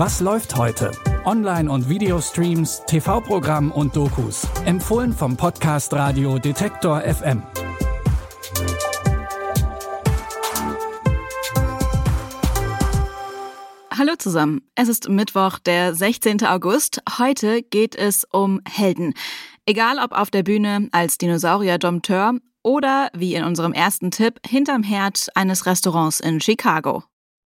Was läuft heute? Online- und Videostreams, TV-Programm und Dokus. Empfohlen vom Podcast Radio Detektor FM. Hallo zusammen. Es ist Mittwoch, der 16. August. Heute geht es um Helden. Egal ob auf der Bühne als Dinosaurier-Dompteur oder, wie in unserem ersten Tipp, hinterm Herd eines Restaurants in Chicago.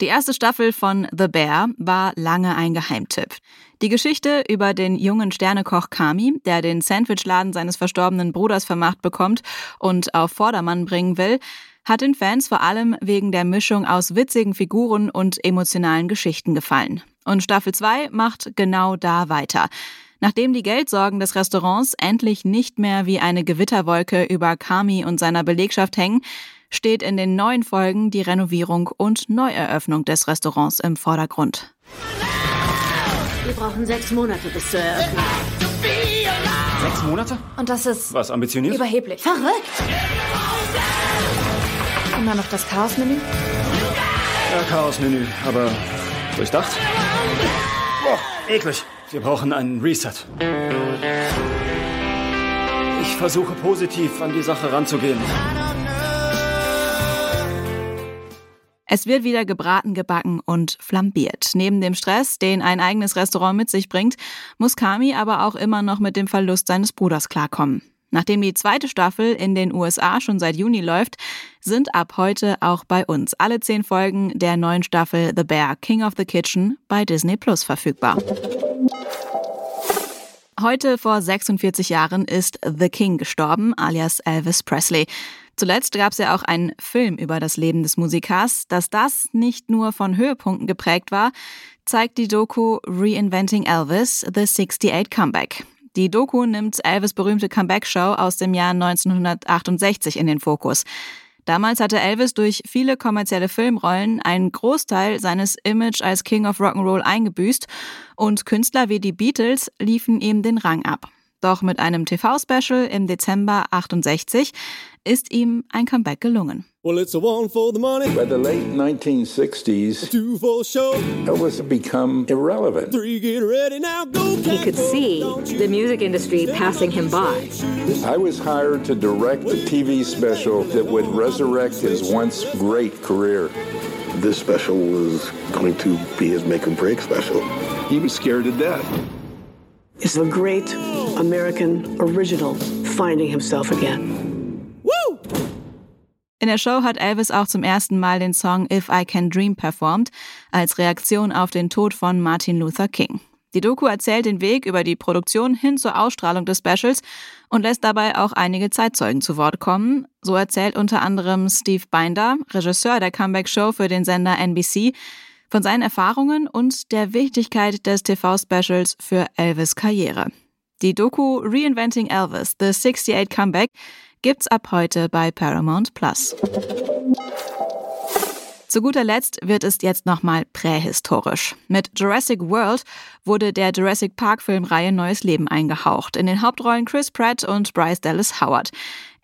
Die erste Staffel von The Bear war lange ein Geheimtipp. Die Geschichte über den jungen Sternekoch Kami, der den Sandwichladen seines verstorbenen Bruders vermacht bekommt und auf Vordermann bringen will, hat den Fans vor allem wegen der Mischung aus witzigen Figuren und emotionalen Geschichten gefallen. Und Staffel 2 macht genau da weiter. Nachdem die Geldsorgen des Restaurants endlich nicht mehr wie eine Gewitterwolke über Kami und seiner Belegschaft hängen, steht in den neuen Folgen die Renovierung und Neueröffnung des Restaurants im Vordergrund. Wir brauchen sechs Monate bis zur Eröffnung. Sechs Monate? Und das ist Was, ambitioniert? überheblich. Verrückt! Immer noch das Chaos-Menü? Ja, Chaos-Menü, aber durchdacht? Boah, eklig. Wir brauchen einen Reset. Ich versuche positiv an die Sache ranzugehen. Es wird wieder gebraten, gebacken und flambiert. Neben dem Stress, den ein eigenes Restaurant mit sich bringt, muss Kami aber auch immer noch mit dem Verlust seines Bruders klarkommen. Nachdem die zweite Staffel in den USA schon seit Juni läuft, sind ab heute auch bei uns alle zehn Folgen der neuen Staffel The Bear King of the Kitchen bei Disney Plus verfügbar. Heute vor 46 Jahren ist The King gestorben, alias Elvis Presley. Zuletzt gab es ja auch einen Film über das Leben des Musikers. Dass das nicht nur von Höhepunkten geprägt war, zeigt die Doku Reinventing Elvis, The 68 Comeback. Die Doku nimmt Elvis berühmte Comeback-Show aus dem Jahr 1968 in den Fokus. Damals hatte Elvis durch viele kommerzielle Filmrollen einen Großteil seines Image als King of Rock'n'Roll eingebüßt und Künstler wie die Beatles liefen ihm den Rang ab. Doch mit einem TV-Special im Dezember 68 ist ihm ein Comeback gelungen. Well, it's a one for the money, By the late 1960s, two for show, Elvis had become irrelevant. three get ready now, go. He could see the music industry passing him by. I was hired to direct a TV special that would resurrect his once great career. This special was going to be his make or break special. He was scared to death. is a great American original finding himself again. Woo! In der Show hat Elvis auch zum ersten Mal den Song If I Can Dream performt, als Reaktion auf den Tod von Martin Luther King. Die Doku erzählt den Weg über die Produktion hin zur Ausstrahlung des Specials und lässt dabei auch einige Zeitzeugen zu Wort kommen. So erzählt unter anderem Steve Binder, Regisseur der Comeback-Show für den Sender NBC, von seinen Erfahrungen und der Wichtigkeit des TV-Specials für Elvis Karriere. Die Doku Reinventing Elvis, The 68 Comeback gibt's ab heute bei Paramount Plus. Zu guter Letzt wird es jetzt nochmal prähistorisch. Mit Jurassic World wurde der Jurassic Park Filmreihe neues Leben eingehaucht. In den Hauptrollen Chris Pratt und Bryce Dallas Howard.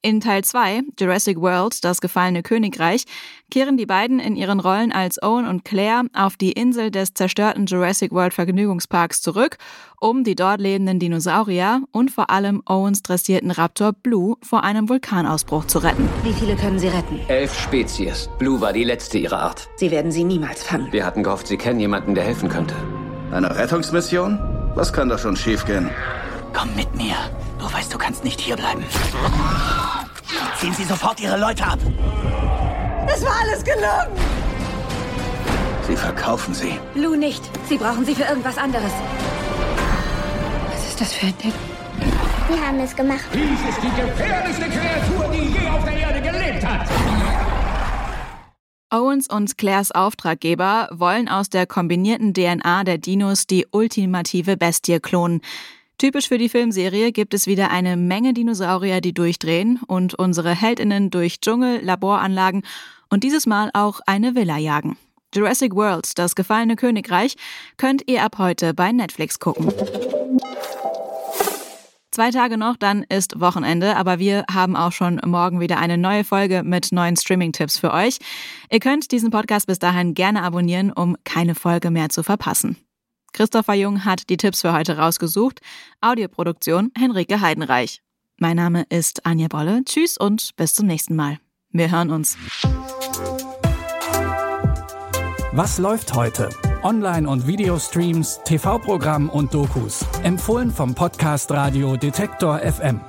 In Teil 2, Jurassic World, das gefallene Königreich, kehren die beiden in ihren Rollen als Owen und Claire auf die Insel des zerstörten Jurassic World Vergnügungsparks zurück, um die dort lebenden Dinosaurier und vor allem Owens dressierten Raptor Blue vor einem Vulkanausbruch zu retten. Wie viele können Sie retten? Elf Spezies. Blue war die letzte ihrer Art. Sie werden sie niemals fangen. Wir hatten gehofft, Sie kennen jemanden, der helfen könnte. Eine Rettungsmission? Was kann da schon schiefgehen? Komm mit mir. Du weißt, du kannst nicht hierbleiben. Ziehen Sie sofort Ihre Leute ab. Es war alles gelungen! Sie verkaufen sie. Lou nicht. Sie brauchen sie für irgendwas anderes. Was ist das für ein Ding? Wir haben es gemacht. Dies ist die gefährlichste Kreatur, die je auf der Erde gelebt hat. Owens und Claires Auftraggeber wollen aus der kombinierten DNA der Dinos die ultimative Bestie klonen. Typisch für die Filmserie gibt es wieder eine Menge Dinosaurier, die durchdrehen und unsere Heldinnen durch Dschungel, Laboranlagen und dieses Mal auch eine Villa jagen. Jurassic World, das gefallene Königreich, könnt ihr ab heute bei Netflix gucken. Zwei Tage noch, dann ist Wochenende, aber wir haben auch schon morgen wieder eine neue Folge mit neuen Streaming-Tipps für euch. Ihr könnt diesen Podcast bis dahin gerne abonnieren, um keine Folge mehr zu verpassen. Christopher Jung hat die Tipps für heute rausgesucht. Audioproduktion Henrike Heidenreich. Mein Name ist Anja Bolle. Tschüss und bis zum nächsten Mal. Wir hören uns. Was läuft heute? Online- und Videostreams, TV-Programm und Dokus. Empfohlen vom Podcast Radio Detektor FM.